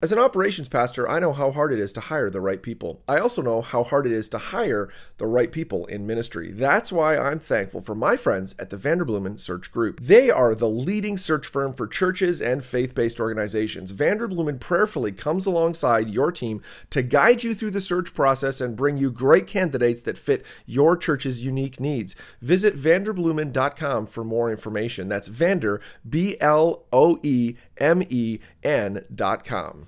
As an operations pastor, I know how hard it is to hire the right people. I also know how hard it is to hire the right people in ministry. That's why I'm thankful for my friends at the Vanderbloemen Search Group. They are the leading search firm for churches and faith based organizations. Vanderbloemen prayerfully comes alongside your team to guide you through the search process and bring you great candidates that fit your church's unique needs. Visit vanderbloemen.com for more information. That's Vander, B L O E M E N.com.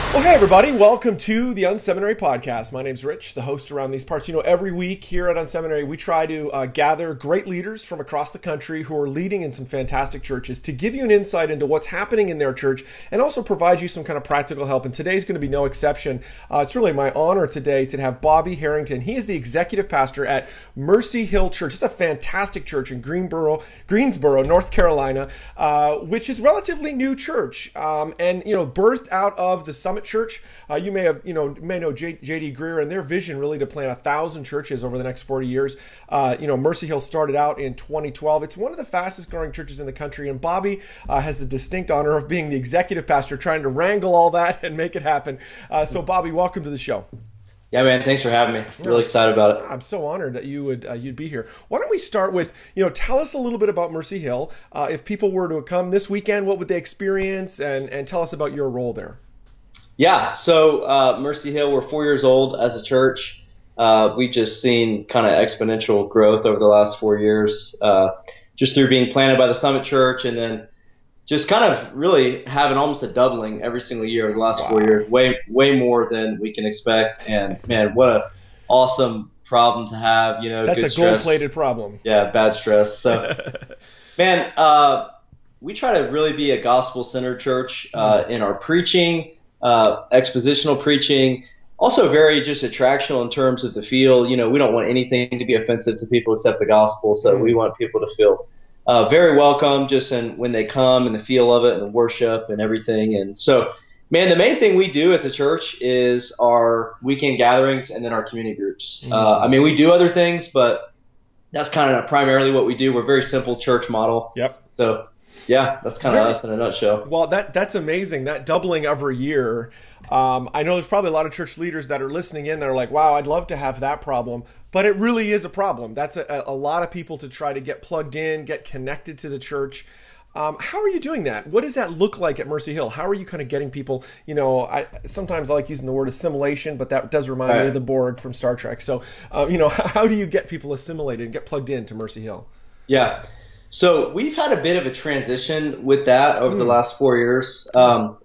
Well, hey, everybody. Welcome to the Unseminary Podcast. My name's Rich, the host around these parts. You know, every week here at Unseminary, we try to uh, gather great leaders from across the country who are leading in some fantastic churches to give you an insight into what's happening in their church and also provide you some kind of practical help. And today's going to be no exception. Uh, it's really my honor today to have Bobby Herrington. He is the executive pastor at Mercy Hill Church. It's a fantastic church in Greenboro, Greensboro, North Carolina, uh, which is relatively new church um, and, you know, birthed out of the Summit Church. Uh, you may have, you know, may know J- J.D. Greear and their vision really to plant a thousand churches over the next 40 years. Uh, you know, Mercy Hill started out in 2012. It's one of the fastest growing churches in the country, and Bobby uh, has the distinct honor of being the executive pastor, trying to wrangle all that and make it happen. Uh, so, Bobby, welcome to the show. Yeah, man. Thanks for having me. Really excited about it. I'm so honored that you would uh, you'd be here. Why don't we start with you know tell us a little bit about Mercy Hill. Uh, if people were to come this weekend, what would they experience, and and tell us about your role there. Yeah. So uh, Mercy Hill, we're four years old as a church. Uh, we've just seen kind of exponential growth over the last four years, uh, just through being planted by the Summit Church, and then just kind of really having almost a doubling every single year over the last wow. four years. Way way more than we can expect. And man, what a awesome problem to have. You know, that's a gold plated problem. Yeah, bad stress. So, man, uh, we try to really be a gospel centered church uh, in our preaching uh, expositional preaching. Also, very just attractional in terms of the feel. You know, we don't want anything to be offensive to people except the gospel, so we want people to feel uh, very welcome just in, when they come and the feel of it and the worship and everything. And so, man, the main thing we do as a church is our weekend gatherings and then our community groups. Mm-hmm. Uh, I mean, we do other things, but that's kind of primarily what we do. We're a very simple church model. Yep. So yeah, that's kind of us in a nutshell. Well, that that's amazing. That doubling every year. Um, I know there's probably a lot of church leaders that are listening in that are like, "Wow, I'd love to have that problem," but it really is a problem. That's a, a lot of people to try to get plugged in, get connected to the church. Um, how are you doing that? What does that look like at Mercy Hill? How are you kind of getting people? You know, I sometimes I like using the word assimilation, but that does remind right. me of the Borg from Star Trek. So, uh, you know, how do you get people assimilated and get plugged into Mercy Hill? Yeah. So we've had a bit of a transition with that over mm. the hmm. last four years. Um,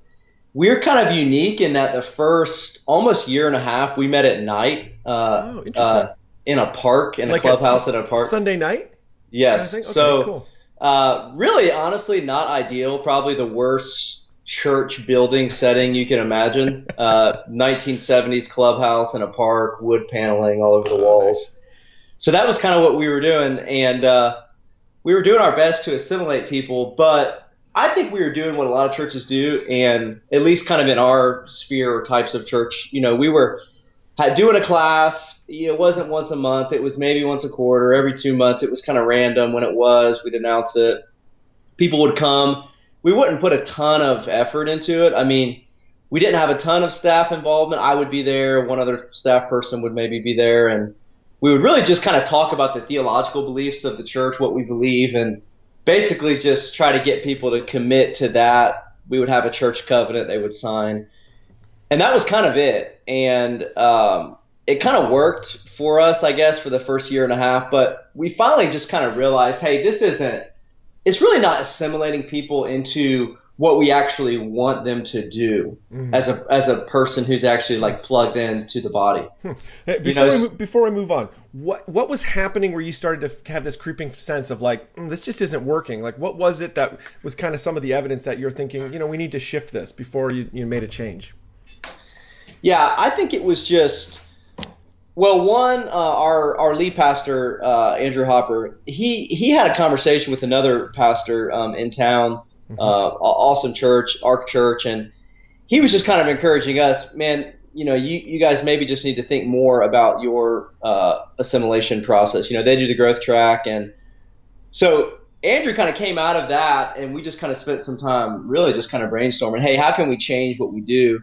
we're kind of unique in that the first almost year and a half we met at night uh, oh, uh, in a park in like a clubhouse a, in a park Sunday night. Yes. Okay, so cool. uh, really, honestly, not ideal. Probably the worst church building setting you can imagine. 1970s uh, clubhouse in a park, wood paneling all over the walls. Oh, nice. So that was kind of what we were doing, and uh, we were doing our best to assimilate people, but I think we were doing what a lot of churches do, and at least kind of in our sphere or types of church, you know, we were doing a class. It wasn't once a month; it was maybe once a quarter, every two months. It was kind of random when it was. We'd announce it. People would come. We wouldn't put a ton of effort into it. I mean, we didn't have a ton of staff involvement. I would be there. One other staff person would maybe be there, and we would really just kind of talk about the theological beliefs of the church, what we believe, and basically just try to get people to commit to that. We would have a church covenant they would sign. And that was kind of it. And um, it kind of worked for us, I guess, for the first year and a half. But we finally just kind of realized, hey, this isn't, it's really not assimilating people into what we actually want them to do mm-hmm. as a as a person who's actually like plugged into the body. before, you know, we, before we move on, what what was happening where you started to have this creeping sense of like mm, this just isn't working? Like what was it that was kind of some of the evidence that you're thinking, you know, we need to shift this before you you made a change? Yeah, I think it was just Well, one, uh, our our lead pastor uh, Andrew Hopper, he he had a conversation with another pastor um, in town, mm-hmm. uh, awesome church, Ark Church, and he was just kind of encouraging us, man. You know, you, you guys maybe just need to think more about your uh, assimilation process. You know, they do the growth track, and so Andrew kind of came out of that, and we just kind of spent some time really just kind of brainstorming. Hey, how can we change what we do?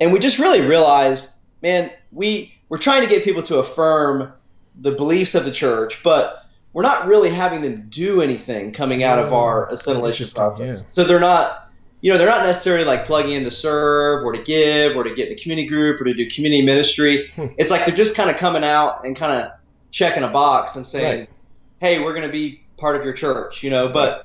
And we just really realized, man, we we're trying to get people to affirm the beliefs of the church, but we're not really having them do anything coming out of our assimilation process. Yeah. So they're not, you know, they're not necessarily like plugging in to serve or to give or to get in a community group or to do community ministry. Hmm. it's like they're just kind of coming out and kind of checking a box and saying, right. "Hey, we're going to be part of your church," you know. But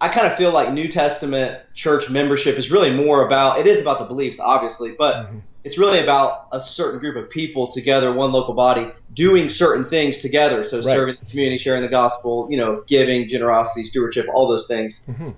I kind of feel like New Testament church membership is really more about it is about the beliefs, obviously, but mm-hmm it's really about a certain group of people together, one local body, doing certain things together. So right. serving the community, sharing the gospel, you know, giving, generosity, stewardship, all those things. Mm-hmm.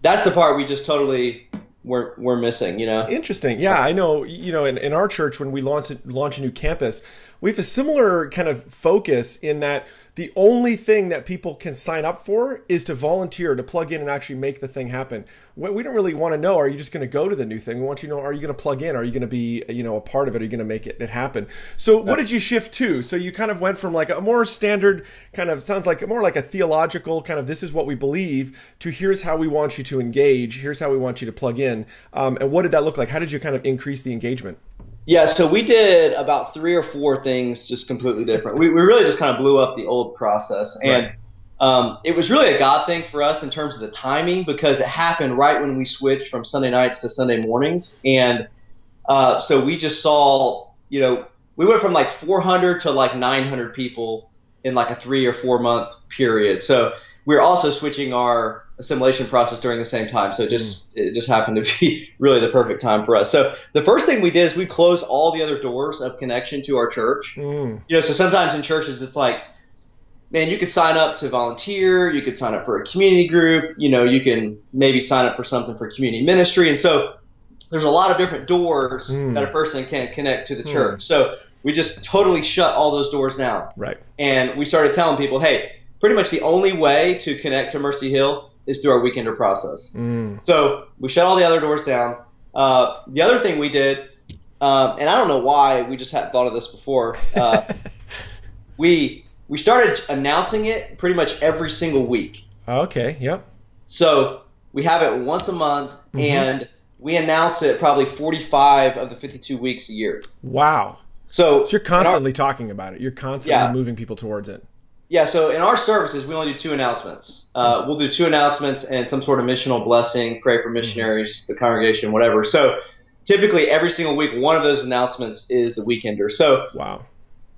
That's the part we just totally we're we're missing, you know. Interesting. Yeah, I know. You know, in, in our church when we launch launch a new campus, we have a similar kind of focus in that the only thing that people can sign up for is to volunteer to plug in and actually make the thing happen. We don't really want to know are you just going to go to the new thing? We want you to know are you going to plug in? Are you going to be you know a part of it? Are you going to make it, it happen? So what did you shift to? So you kind of went from like a more standard kind of sounds like more like a theological kind of this is what we believe to here's how we want you to engage here's how we want you to plug in. Um, and what did that look like? How did you kind of increase the engagement yeah, so we did about three or four things just completely different. We, we really just kind of blew up the old process. And right. um, it was really a God thing for us in terms of the timing because it happened right when we switched from Sunday nights to Sunday mornings. And uh, so we just saw, you know, we went from like 400 to like 900 people in like a three or four month period. So we're also switching our assimilation process during the same time. So it just mm. it just happened to be really the perfect time for us. So the first thing we did is we closed all the other doors of connection to our church. Mm. You know, so sometimes in churches it's like, man, you could sign up to volunteer, you could sign up for a community group, you know, you can maybe sign up for something for community ministry, and so there's a lot of different doors mm. that a person can connect to the mm. church. So we just totally shut all those doors down. Right. And we started telling people, hey pretty much the only way to connect to Mercy Hill is through our weekender process. Mm. So we shut all the other doors down. Uh, the other thing we did, um, and I don't know why we just hadn't thought of this before. Uh, we we started announcing it pretty much every single week. Okay. Yep. So we have it once a month, mm-hmm. and we announce it probably 45 of the 52 weeks a year. Wow. So, so you're constantly our, talking about it. You're constantly yeah. moving people towards it. Yeah, so in our services, we only do two announcements. Uh, hmm. we'll do two announcements and some sort of missional blessing, pray for hmm. missionaries, the congregation, whatever. So typically, every single week, one of those announcements is the weekender. So wow.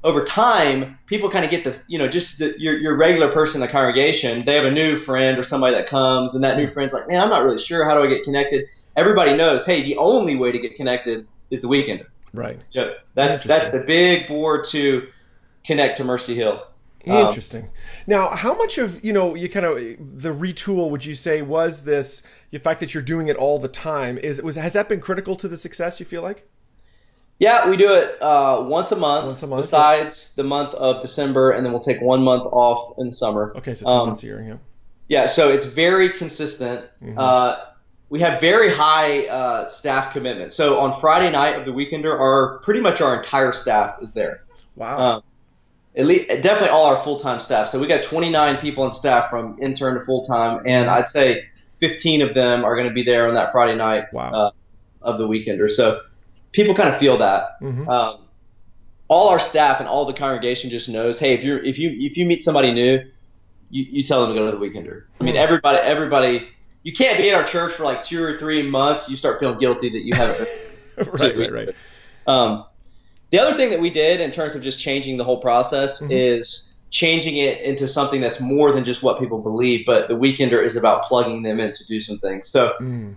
Over time, people kind of get the, you know, just the, your, your regular person in the congregation. They have a new friend or somebody that comes, and that new hmm. friend's like, man, I'm not really sure. How do I get connected? Everybody knows, hey, the only way to get connected is the weekender. Right. Yeah, that's that's the big board to connect to Mercy Hill. Um, Interesting. Um, now, how much of you know you kind of the retool would you say was this the fact that you're doing it all the time? Is was has that been critical to the success? You feel like? Yeah, we do it uh, once a month. Once a month. Besides yeah. the month of December, and then we'll take one month off in the summer. Okay, so two um, months a year. Yeah. Yeah, so it's very consistent. Mm-hmm. Uh, we have very high uh, staff commitment. So on Friday night of the weekender, our pretty much our entire staff is there. Wow. Um, at least definitely all our full time staff. So we got 29 people on staff from intern to full time, and I'd say 15 of them are going to be there on that Friday night wow. uh, of the weekend or so. People kind of feel that. Mm-hmm. Um, all our staff and all the congregation just knows, hey, if you if you if you meet somebody new, you, you tell them to go to the weekender. I mean, hmm. everybody everybody you can't be at our church for like two or three months. You start feeling guilty that you haven't. right, right, right. Um, the other thing that we did in terms of just changing the whole process mm-hmm. is changing it into something that's more than just what people believe, but the weekender is about plugging them in to do some things. So mm.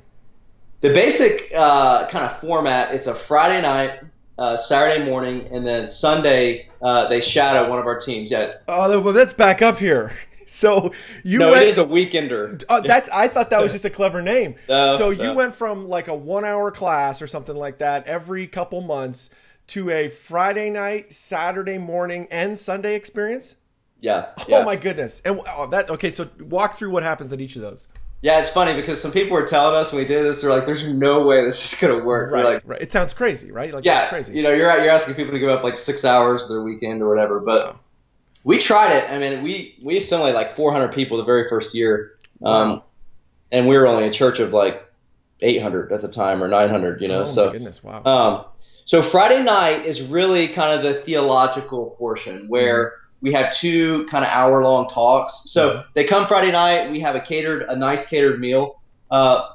the basic uh, kind of format, it's a Friday night, uh, Saturday morning, and then Sunday uh, they shadow one of our teams. Yeah. Oh, well, let's back up here. So you no, went, it is a weekender. Uh, that's I thought that was just a clever name. No, so you no. went from like a one hour class or something like that every couple months to a Friday night, Saturday morning, and Sunday experience? Yeah. Oh my goodness! And oh, that okay. So walk through what happens at each of those. Yeah, it's funny because some people were telling us when we did this, they're like, "There's no way this is gonna work." Right, like, right. It sounds crazy, right? Like, yeah, crazy. You know, you're you're asking people to give up like six hours of their weekend or whatever, but wow. we tried it. I mean, we we assimilated like 400 people the very first year, um, wow. and we were only a church of like 800 at the time or 900. You know, oh, so goodness, wow. Um, so Friday night is really kind of the theological portion where. Mm-hmm we have two kind of hour long talks. So they come Friday night. We have a catered, a nice catered meal. Uh,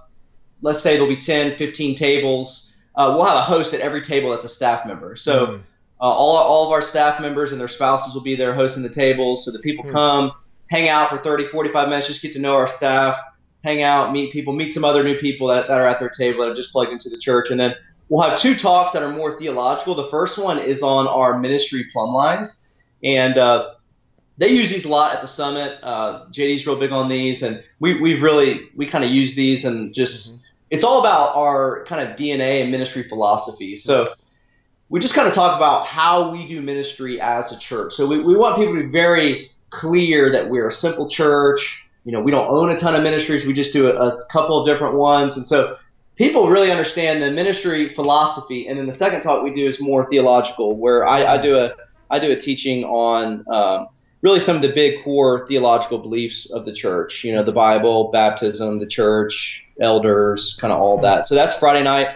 let's say there'll be 10, 15 tables. Uh, we'll have a host at every table that's a staff member. So mm. uh, all, all of our staff members and their spouses will be there hosting the tables. So the people mm. come, hang out for 30, 45 minutes, just get to know our staff, hang out, meet people, meet some other new people that, that are at their table that have just plugged into the church. And then we'll have two talks that are more theological. The first one is on our ministry plumb lines and uh, they use these a lot at the summit. Uh, JD's real big on these, and we we've really we kind of use these and just mm-hmm. it's all about our kind of DNA and ministry philosophy. So we just kind of talk about how we do ministry as a church. So we, we want people to be very clear that we're a simple church. You know, we don't own a ton of ministries. We just do a, a couple of different ones, and so people really understand the ministry philosophy. And then the second talk we do is more theological, where I, I do a I do a teaching on um, really some of the big core theological beliefs of the church. You know, the Bible, baptism, the church, elders, kind of all that. So that's Friday night.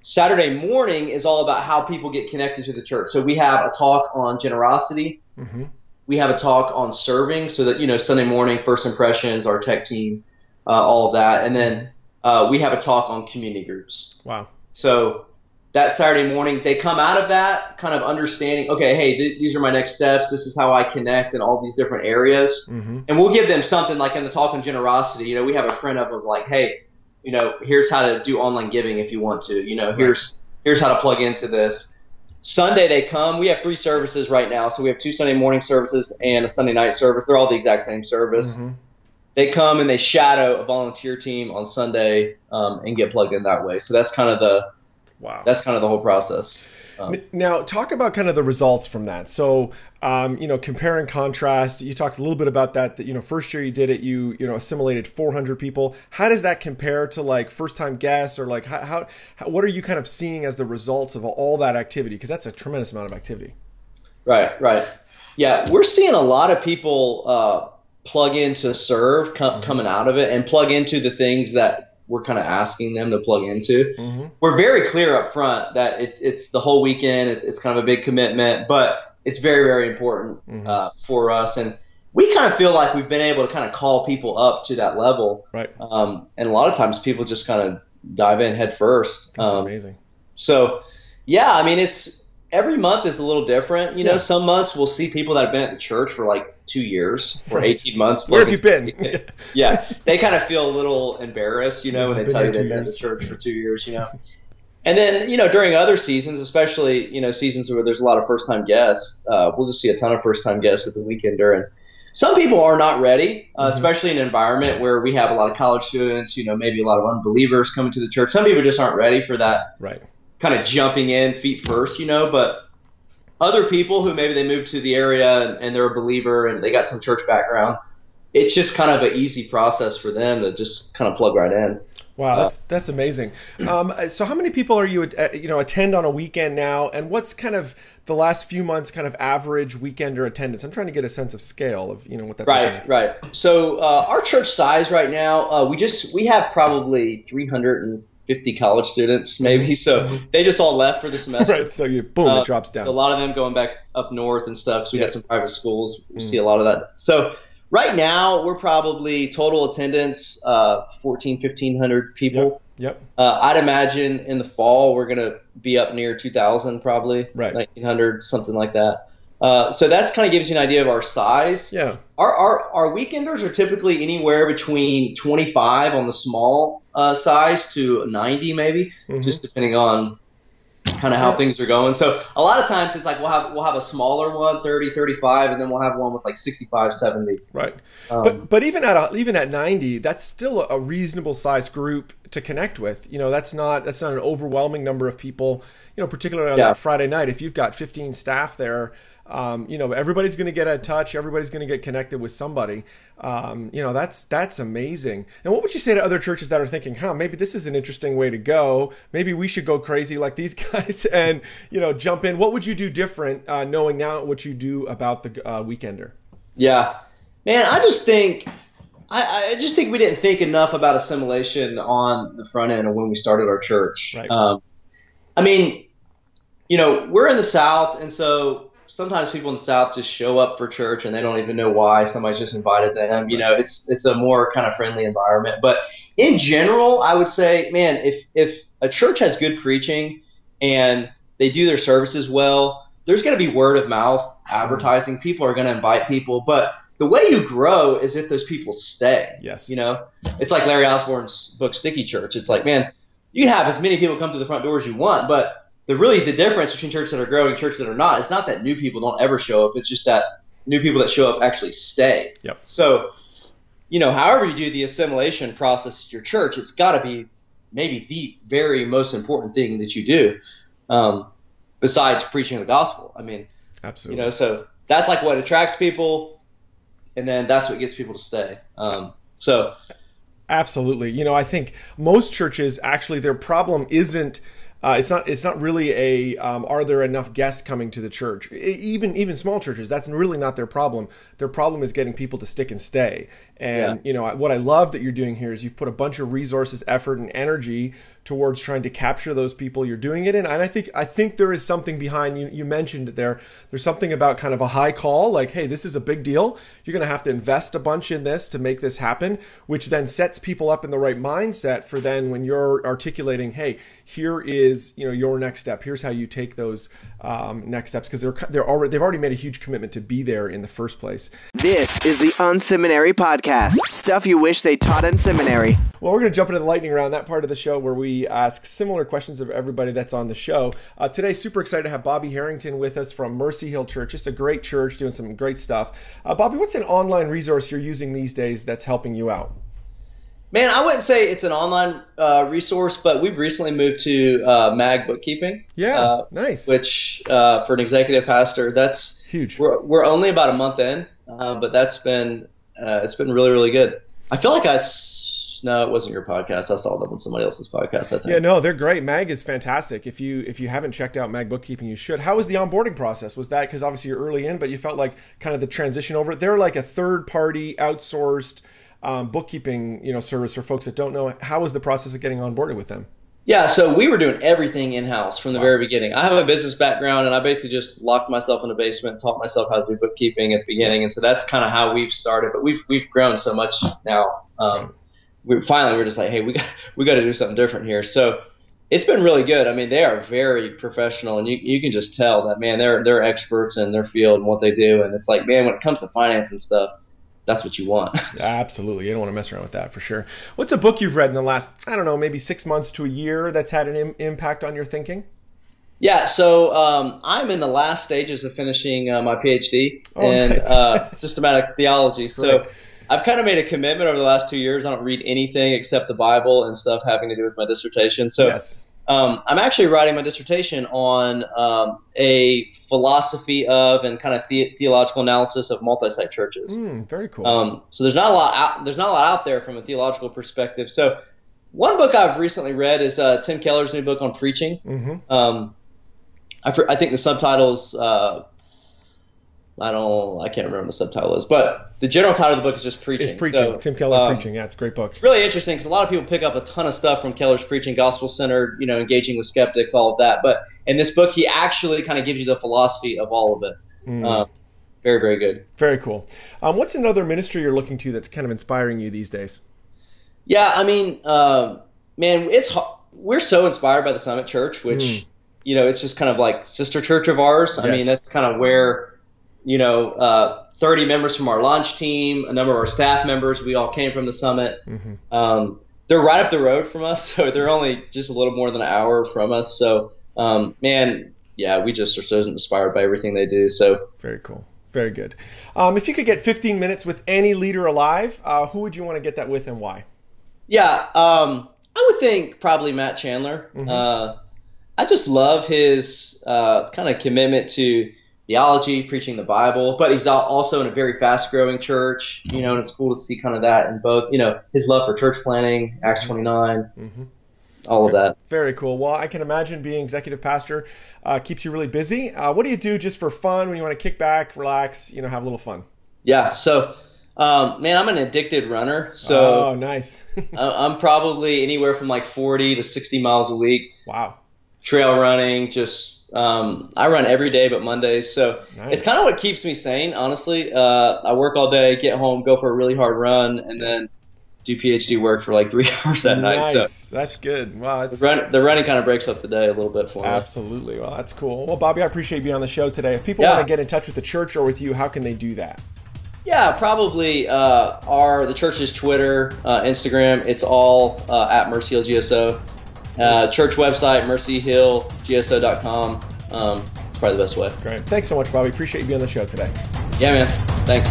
Saturday morning is all about how people get connected to the church. So we have a talk on generosity. Mm-hmm. We have a talk on serving. So that you know, Sunday morning, first impressions, our tech team, uh, all of that, and then uh, we have a talk on community groups. Wow. So that Saturday morning, they come out of that kind of understanding, okay, hey, th- these are my next steps. This is how I connect in all these different areas. Mm-hmm. And we'll give them something like in the talk on generosity, you know, we have a print up of like, hey, you know, here's how to do online giving if you want to, you know, here's, here's how to plug into this. Sunday they come. We have three services right now. So we have two Sunday morning services and a Sunday night service. They're all the exact same service. Mm-hmm. They come and they shadow a volunteer team on Sunday um, and get plugged in that way. So that's kind of the Wow. That's kind of the whole process. Um, now, talk about kind of the results from that. So, um, you know, compare and contrast. You talked a little bit about that. That you know, first year you did it, you you know, assimilated 400 people. How does that compare to like first time guests, or like how, how, how what are you kind of seeing as the results of all that activity? Because that's a tremendous amount of activity. Right, right. Yeah, we're seeing a lot of people uh, plug into serve com- mm-hmm. coming out of it and plug into the things that we're kind of asking them to plug into. Mm-hmm. We're very clear up front that it, it's the whole weekend. It's, it's, kind of a big commitment, but it's very, very important mm-hmm. uh, for us. And we kind of feel like we've been able to kind of call people up to that level. Right. Um, and a lot of times people just kind of dive in head first. That's um, amazing. So, yeah, I mean, it's every month is a little different. You know, some months we'll see people that have been at the church for like two years or 18 months. Where have you been? yeah. They kind of feel a little embarrassed, you know, when they tell you they've been at the church for two years, you know. And then, you know, during other seasons, especially, you know, seasons where there's a lot of first time guests, uh, we'll just see a ton of first time guests at the weekender. And some people are not ready, uh, mm-hmm. especially in an environment where we have a lot of college students, you know, maybe a lot of unbelievers coming to the church. Some people just aren't ready for that. Right. Kind of jumping in feet first, you know, but other people who maybe they moved to the area and, and they're a believer and they got some church background, it's just kind of an easy process for them to just kind of plug right in. Wow, that's that's amazing. Um, so, how many people are you uh, you know attend on a weekend now, and what's kind of the last few months kind of average weekender attendance? I'm trying to get a sense of scale of you know what that's right, like. right. So, uh, our church size right now, uh, we just we have probably 300 and 50 college students maybe so mm-hmm. they just all left for the semester right so you boom uh, it drops down a lot of them going back up north and stuff so we yeah. got some private schools we mm. see a lot of that so right now we're probably total attendance uh 14 1500 people yep, yep. Uh, i'd imagine in the fall we're going to be up near 2000 probably right 1900 something like that uh, so that kind of gives you an idea of our size. Yeah. Our, our, our weekenders are typically anywhere between 25 on the small uh, size to 90 maybe, mm-hmm. just depending on kind of how things are going. So a lot of times it's like we'll have we'll have a smaller one, 30, 35, and then we'll have one with like 65, 70. Right. Um, but but even at a, even at 90, that's still a reasonable size group to connect with. You know, that's not that's not an overwhelming number of people. You know, particularly on yeah. that Friday night, if you've got 15 staff there, um, you know, everybody's going to get a touch. Everybody's going to get connected with somebody. Um, you know, that's that's amazing. And what would you say to other churches that are thinking, "Huh, maybe this is an interesting way to go. Maybe we should go crazy like these guys and you know jump in." What would you do different, uh, knowing now what you do about the uh, weekender? Yeah, man, I just think. I, I just think we didn't think enough about assimilation on the front end of when we started our church. Right. Um, I mean, you know, we're in the South, and so sometimes people in the South just show up for church and they don't even know why. Somebody's just invited them. You know, it's it's a more kind of friendly environment. But in general, I would say, man, if if a church has good preaching and they do their services well, there's going to be word of mouth advertising. People are going to invite people, but the way you grow is if those people stay. Yes. You know, it's like Larry Osborne's book Sticky Church. It's like, man, you can have as many people come through the front door as you want, but the really the difference between churches that are growing and churches that are not is not that new people don't ever show up. It's just that new people that show up actually stay. Yep. So, you know, however you do the assimilation process at your church, it's got to be maybe the very most important thing that you do, um, besides preaching the gospel. I mean, absolutely. You know, so that's like what attracts people, and then that's what gets people to stay. Um, so, absolutely. You know, I think most churches actually their problem isn't uh, it's not. It's not really a. Um, are there enough guests coming to the church? Even even small churches, that's really not their problem. Their problem is getting people to stick and stay. And yeah. you know what I love that you're doing here is you've put a bunch of resources, effort, and energy towards trying to capture those people you're doing it in. And I think I think there is something behind you. You mentioned it there. There's something about kind of a high call, like, hey, this is a big deal. You're going to have to invest a bunch in this to make this happen, which then sets people up in the right mindset for then when you're articulating, hey, here is you know your next step. Here's how you take those um, next steps because they're they're already they've already made a huge commitment to be there in the first place. This is the Unseminary Podcast. Stuff you wish they taught in seminary. Well, we're going to jump into the lightning round, that part of the show where we ask similar questions of everybody that's on the show. Uh, today, super excited to have Bobby Herrington with us from Mercy Hill Church. Just a great church doing some great stuff. Uh, Bobby, what's an online resource you're using these days that's helping you out? Man, I wouldn't say it's an online uh, resource, but we've recently moved to uh, Mag Bookkeeping. Yeah, uh, nice. Which uh, for an executive pastor, that's huge. We're, we're only about a month in, uh, but that's been uh, it's been really really good. I feel like I no, it wasn't your podcast. I saw them on somebody else's podcast. I think. Yeah, no, they're great. Mag is fantastic. If you if you haven't checked out Mag Bookkeeping, you should. How was the onboarding process? Was that because obviously you're early in, but you felt like kind of the transition over? They're like a third party outsourced um, bookkeeping you know service for folks that don't know. How was the process of getting onboarded with them? Yeah, so we were doing everything in house from the very beginning. I have a business background, and I basically just locked myself in a basement, taught myself how to do bookkeeping at the beginning, and so that's kind of how we've started. But we've we've grown so much now. Um, we finally we're just like, hey, we got we got to do something different here. So it's been really good. I mean, they are very professional, and you you can just tell that man, they're they're experts in their field and what they do. And it's like, man, when it comes to finance and stuff, that's what you want. Absolutely. You don't want to mess around with that for sure. What's a book you've read in the last, I don't know, maybe six months to a year that's had an Im- impact on your thinking? Yeah, so um, I'm in the last stages of finishing uh, my PhD oh, in nice. uh, systematic theology. So I've kind of made a commitment over the last two years. I don't read anything except the Bible and stuff having to do with my dissertation. So yes. Um, I'm actually writing my dissertation on um, a philosophy of and kind of the- theological analysis of multi-site churches. Mm, very cool. Um, so there's not a lot out, there's not a lot out there from a theological perspective. So one book I've recently read is uh, Tim Keller's new book on preaching. Mm-hmm. Um, I, I, think the subtitle is uh, I don't I can't remember what the subtitle is, but the general title of the book is just preaching. It's preaching. So, Tim Keller um, preaching. Yeah, it's a great book. It's really interesting because a lot of people pick up a ton of stuff from Keller's preaching, gospel centered, you know, engaging with skeptics, all of that. But in this book, he actually kind of gives you the philosophy of all of it. Mm. Um, very very good. Very cool. Um, what's another ministry you're looking to that's kind of inspiring you these days? Yeah, I mean, um, man, it's we're so inspired by the Summit Church, which mm. you know, it's just kind of like sister church of ours. Yes. I mean, that's kind of where you know. Uh, 30 members from our launch team, a number of our staff members. We all came from the summit. Mm-hmm. Um, they're right up the road from us, so they're only just a little more than an hour from us. So um, man, yeah, we just are so inspired by everything they do. So very cool. Very good. Um, if you could get 15 minutes with any leader alive, uh, who would you want to get that with and why? Yeah, um, I would think probably Matt Chandler. Mm-hmm. Uh, I just love his uh, kind of commitment to theology, preaching the Bible, but he's also in a very fast growing church, you know, and it's cool to see kind of that in both, you know, his love for church planting, Acts 29. Mm-hmm all of that. Very cool. Well, I can imagine being executive pastor uh, keeps you really busy. Uh, what do you do just for fun when you want to kick back, relax, you know, have a little fun? Yeah. So, um, man, I'm an addicted runner. So, oh, nice. I'm probably anywhere from like 40 to 60 miles a week. Wow. Trail running, just um, I run every day but Mondays. So nice. it's kind of what keeps me sane, honestly. Uh, I work all day, get home, go for a really hard run, and then do PhD work for like three hours that nice. night. So that's good. Wow, the, run, the, running kind of breaks up the day a little bit for me. Absolutely. Well, that's cool. Well, Bobby, I appreciate you being on the show today. If people yeah. want to get in touch with the church or with you, how can they do that? Yeah, probably uh, our the church's Twitter, uh, Instagram. It's all uh, at Mercy Hill GSO. Uh, church website, mercyhillgso.com. Um, it's probably the best way. Great. Thanks so much, Bobby. Appreciate you being on the show today. Yeah, man. Thanks.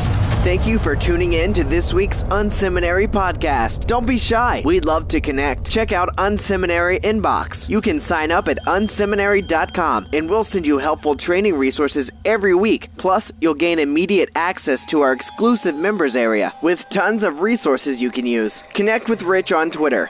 Thank you for tuning in to this week's Unseminary podcast. Don't be shy. We'd love to connect. Check out Unseminary Inbox. You can sign up at unseminary.com and we'll send you helpful training resources every week. Plus, you'll gain immediate access to our exclusive members area with tons of resources you can use. Connect with Rich on Twitter